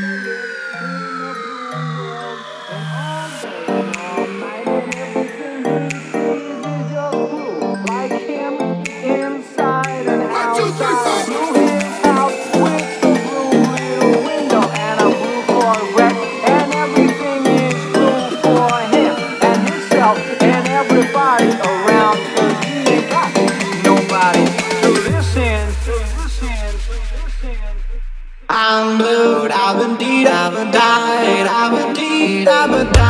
Thank you. I'm blue, I'm indeed, I've a died, I'm indeed, I've a died.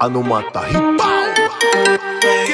Anumata Hipau!